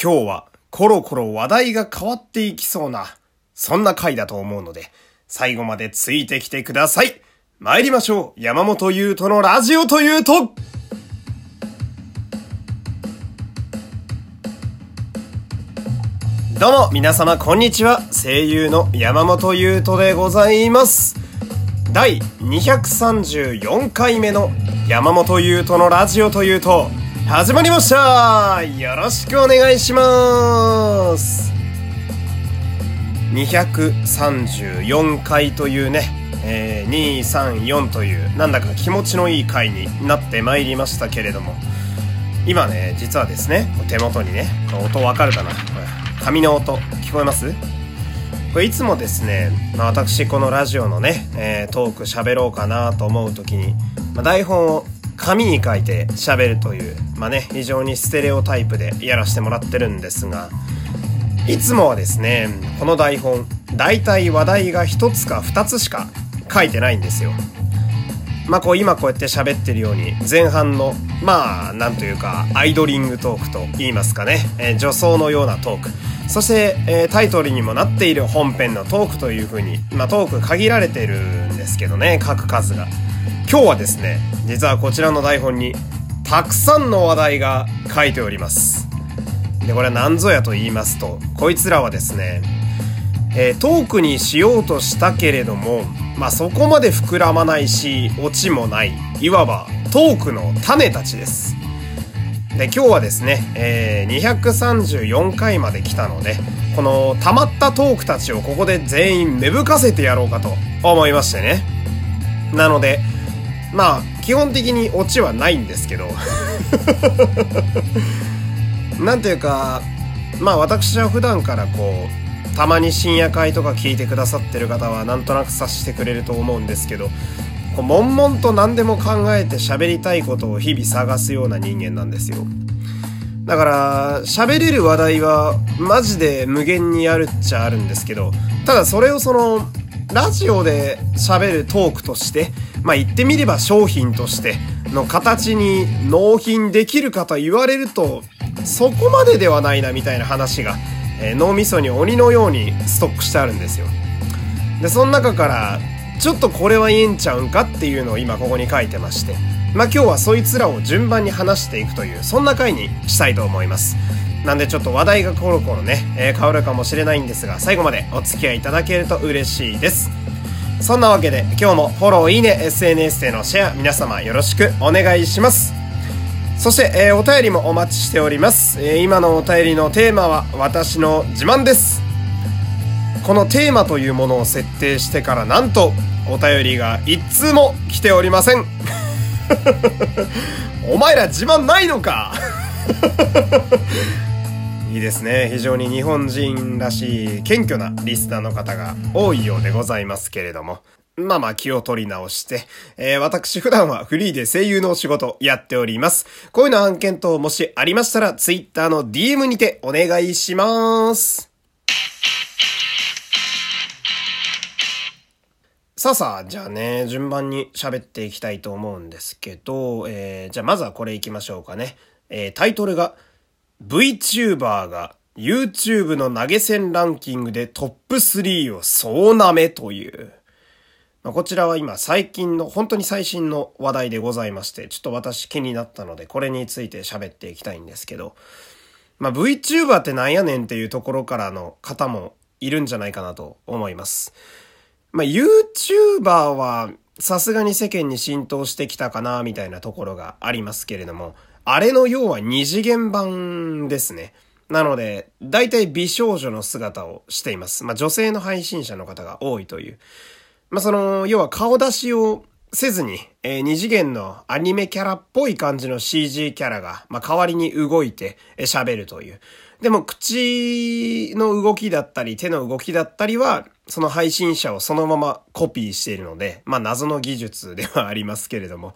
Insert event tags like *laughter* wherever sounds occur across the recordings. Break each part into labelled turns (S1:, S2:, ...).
S1: 今日はコロコロ話題が変わっていきそうな、そんな回だと思うので、最後までついてきてください。参りましょう。山本優斗のラジオというと、どうも、皆様、こんにちは。声優の山本優斗でございます。第234回目の山本優斗のラジオというと、始まりました。よろしくお願いします。234回というね、えー、234というなんだか気持ちのいい回になってまいりましたけれども。今ね実はですね手元にね音わかるかな？これ紙の音聞こえます？これいつもですね、まあ、私このラジオのね、えー、トーク喋ろうかなと思う時に、まあ、台本を紙に書いて喋るという、まあね、非常にステレオタイプでやらせてもらってるんですが、いつもはですね、この台本、大体話題が1つか2つしか書いてないんですよ。まあこう今こうやって喋ってるように前半のまあなんというかアイドリングトークと言いますかね、えー、女装のようなトークそして、えー、タイトルにもなっている本編のトークという風にまあトーク限られてるんですけどね書く数が。今日はですね、実はこちらの台本に、たくさんの話題が書いております。で、これは何ぞやと言いますと、こいつらはですね、えー、トークにしようとしたけれども、まあ、そこまで膨らまないし、オチもない、いわばトークの種たちです。で、今日はですね、えー、234回まで来たので、この溜まったトークたちをここで全員芽吹かせてやろうかと思いましてね。なので、まあ基本的にオチはないんですけど *laughs* なんていうかまあ私は普段からこうたまに深夜会とか聞いてくださってる方はなんとなく察してくれると思うんですけどこう悶々と何でも考えて喋りたいことを日々探すような人間なんですよだから喋れる話題はマジで無限にあるっちゃあるんですけどただそれをそのラジオで喋るトークとしてまあ言ってみれば商品としての形に納品できるかと言われると、そこまでではないなみたいな話が、えー、脳みそに鬼のようにストックしてあるんですよ。で、その中から、ちょっとこれは言えんちゃうんかっていうのを今ここに書いてまして、まあ今日はそいつらを順番に話していくという、そんな回にしたいと思います。なんでちょっと話題がコロコロね、えー、変わるかもしれないんですが、最後までお付き合いいただけると嬉しいです。そんなわけで今日もフォロー、いいね、SNS でのシェア皆様よろしくお願いします。そして、えー、お便りもお待ちしております、えー、今のお便りのテーマは私の自慢です。このテーマというものを設定してからなんとお便りが一通も来ておりません。*laughs* お前ら自慢ないのか？*laughs* いいですね。非常に日本人らしい謙虚なリスナーの方が多いようでございますけれども。まあまあ気を取り直して、えー、私普段はフリーで声優のお仕事やっております。こういうの案件等もしありましたら、ツイッターの DM にてお願いします。さあさあ、じゃあね、順番に喋っていきたいと思うんですけど、えー、じゃあまずはこれいきましょうかね。えー、タイトルが、VTuber が YouTube の投げ銭ランキングでトップ3を総なめという。まあ、こちらは今最近の、本当に最新の話題でございまして、ちょっと私気になったので、これについて喋っていきたいんですけど、まあ、VTuber ってなんやねんっていうところからの方もいるんじゃないかなと思います。まあ、YouTuber はさすがに世間に浸透してきたかな、みたいなところがありますけれども、あれの要は二次元版ですね。なので、大体美少女の姿をしています。まあ女性の配信者の方が多いという。まあその、要は顔出しをせずに、えー、二次元のアニメキャラっぽい感じの CG キャラが、まあ代わりに動いて喋、るという。でも口の動きだったり手の動きだったりは、その配信者をそのままコピーしているので、まあ謎の技術ではありますけれども、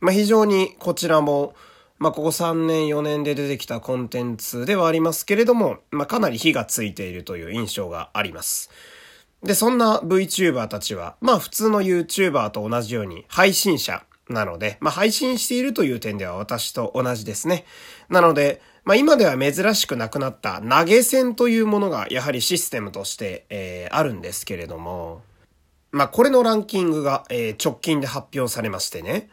S1: まあ非常にこちらも、まあ、ここ3年4年で出てきたコンテンツではありますけれども、まあ、かなり火がついているという印象があります。で、そんな VTuber たちは、まあ普通の YouTuber と同じように配信者なので、まあ配信しているという点では私と同じですね。なので、まあ今では珍しくなくなった投げ銭というものがやはりシステムとして、えー、あるんですけれども、まあこれのランキングが、えー、直近で発表されましてね。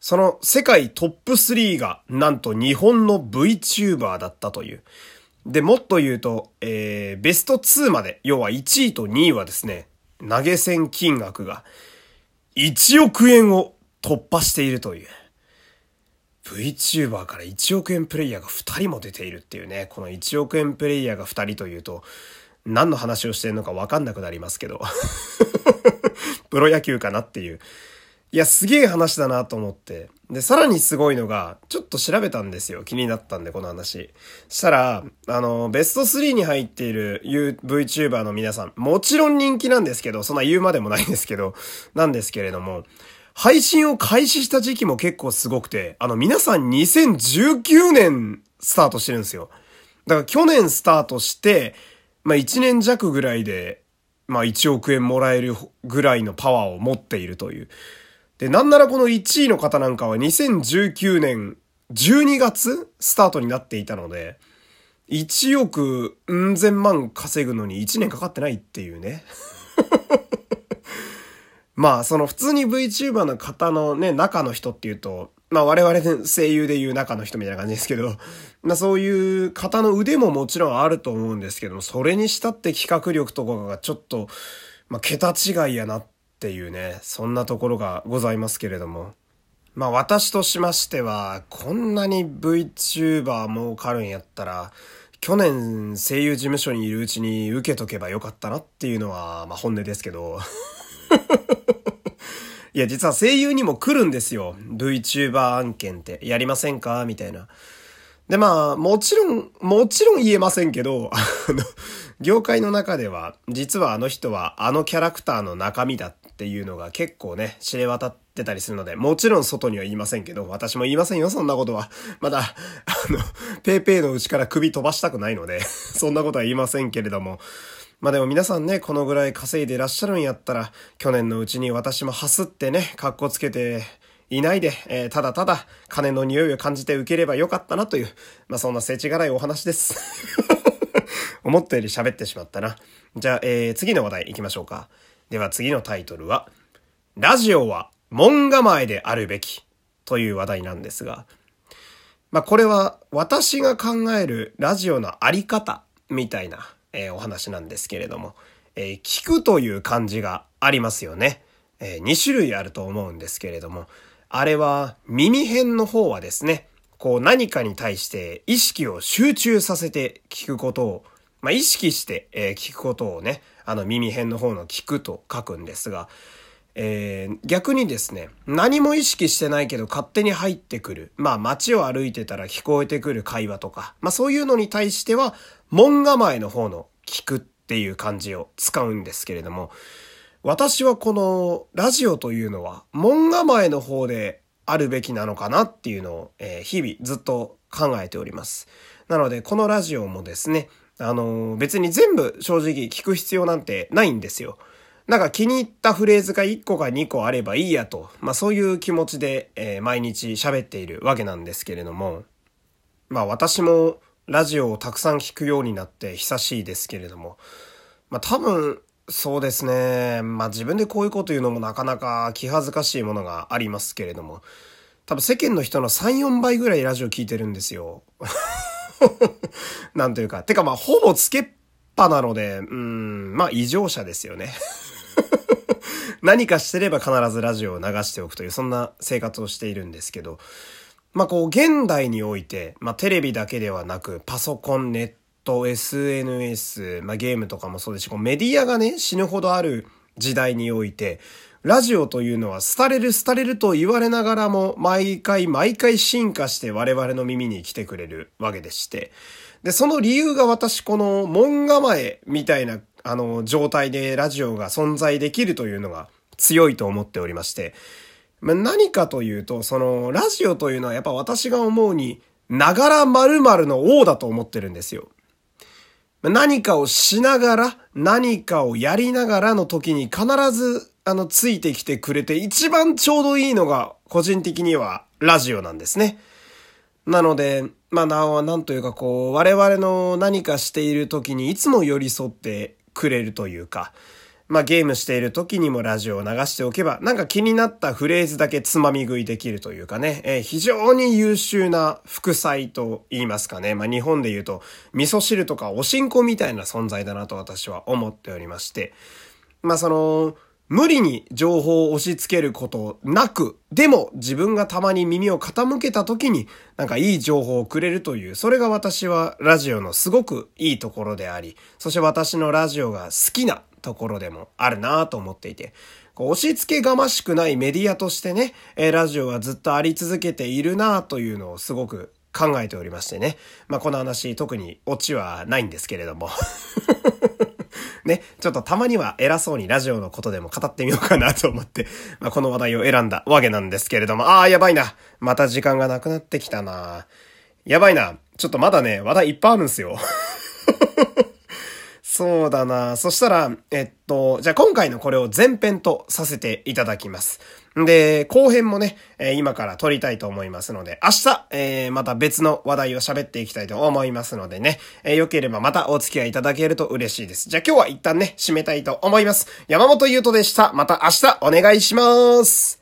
S1: その世界トップ3がなんと日本の VTuber だったという。で、もっと言うと、えー、ベスト2まで、要は1位と2位はですね、投げ銭金額が1億円を突破しているという。VTuber から1億円プレイヤーが2人も出ているっていうね、この1億円プレイヤーが2人というと、何の話をしてるのかわかんなくなりますけど。*laughs* プロ野球かなっていう。いや、すげえ話だなと思って。で、さらにすごいのが、ちょっと調べたんですよ。気になったんで、この話。したら、あの、ベスト3に入っている VTuber の皆さん、もちろん人気なんですけど、そんな言うまでもないんですけど、なんですけれども、配信を開始した時期も結構すごくて、あの、皆さん2019年スタートしてるんですよ。だから去年スタートして、まあ1年弱ぐらいで、まあ1億円もらえるぐらいのパワーを持っているという。で、なんならこの1位の方なんかは2019年12月スタートになっていたので、1億うん千万稼ぐのに1年かかってないっていうね。まあ、その普通に VTuber の方のね、中の人っていうと、まあ我々の声優で言う中の人みたいな感じですけど、*laughs* まあそういう方の腕ももちろんあると思うんですけども、それにしたって企画力とかがちょっと、まあ桁違いやなっっていうね、そんなところがございますけれども。まあ私としましては、こんなに VTuber 儲かるんやったら、去年声優事務所にいるうちに受けとけばよかったなっていうのは、まあ本音ですけど。*laughs* いや、実は声優にも来るんですよ。VTuber 案件ってやりませんか？みたいな。で、まあ、もちろん、もちろん言えませんけど、*laughs* あの、業界の中では、実はあの人はあのキャラクターの中身だっていうのが結構ね、知れ渡ってたりするので、もちろん外には言いませんけど、私も言いませんよ、そんなことは。まだ、あの、ペーペーのうちから首飛ばしたくないので、*laughs* そんなことは言いませんけれども、まあでも皆さんね、このぐらい稼いでらっしゃるんやったら、去年のうちに私もハスってね、格好つけて、いないで、えー、ただただ金の匂いを感じて受ければよかったなという、まあそんな世知辛いお話です。*laughs* 思ったより喋ってしまったな。じゃあ、えー、次の話題行きましょうか。では次のタイトルは、ラジオは門構えであるべきという話題なんですが、まあこれは私が考えるラジオのあり方みたいな、えー、お話なんですけれども、えー、聞くという漢字がありますよね。えー、2種類あると思うんですけれども、あれは耳辺の方はですね、こう何かに対して意識を集中させて聞くことをまあ、意識して、え、聞くことをね、あの耳辺の方の聞くと書くんですが、えー、逆にですね、何も意識してないけど勝手に入ってくる。まあ街を歩いてたら聞こえてくる会話とか、まあそういうのに対しては、門構えの方の聞くっていう漢字を使うんですけれども、私はこのラジオというのは門構えの方であるべきなのかなっていうのを、えー、日々ずっと考えております。なのでこのラジオもですね、あの、別に全部正直聞く必要なんてないんですよ。なんか気に入ったフレーズが1個か2個あればいいやと、まあそういう気持ちで、えー、毎日喋っているわけなんですけれども、まあ私もラジオをたくさん聞くようになって久しいですけれども、まあ多分そうですね、まあ自分でこういうこと言うのもなかなか気恥ずかしいものがありますけれども、多分世間の人の3、4倍ぐらいラジオ聞いてるんですよ。*laughs* なんというか。てかまあ、ほぼつけっぱなので、うん、まあ異常者ですよね。何かしてれば必ずラジオを流しておくという、そんな生活をしているんですけど、まあこう、現代において、まあテレビだけではなく、パソコン、ネット、SNS、まあゲームとかもそうですし、こうメディアがね、死ぬほどある時代において、ラジオというのは廃れる廃れると言われながらも毎回毎回進化して我々の耳に来てくれるわけでして。で、その理由が私この門構えみたいなあの状態でラジオが存在できるというのが強いと思っておりまして。ま何かというと、そのラジオというのはやっぱ私が思うに、ながら〇〇の王だと思ってるんですよ。何かをしながら、何かをやりながらの時に必ずあの、ついてきてくれて一番ちょうどいいのが、個人的にはラジオなんですね。なので、まあ、な、なんというかこう、我々の何かしている時にいつも寄り添ってくれるというか、まあ、ゲームしている時にもラジオを流しておけば、なんか気になったフレーズだけつまみ食いできるというかね、えー、非常に優秀な副菜と言いますかね。まあ、日本で言うと、味噌汁とかおしんこみたいな存在だなと私は思っておりまして、まあ、その、無理に情報を押し付けることなく、でも自分がたまに耳を傾けた時になんかいい情報をくれるという、それが私はラジオのすごくいいところであり、そして私のラジオが好きなところでもあるなぁと思っていて、押し付けがましくないメディアとしてね、えラジオはずっとあり続けているなぁというのをすごく考えておりましてね。まあ、この話特にオチはないんですけれども *laughs* ね、ちょっとたまには偉そうにラジオのことでも語ってみようかなと思って、*laughs* まあ、この話題を選んだわけなんですけれども、あー、やばいな。また時間がなくなってきたな。やばいな。ちょっとまだね、話題いっぱいあるんすよ。*laughs* そうだな。そしたら、えっと、じゃあ今回のこれを前編とさせていただきます。で、後編もね、え、今から撮りたいと思いますので、明日、えー、また別の話題を喋っていきたいと思いますのでね、えー、よければまたお付き合いいただけると嬉しいです。じゃあ今日は一旦ね、締めたいと思います。山本優斗でした。また明日お願いします。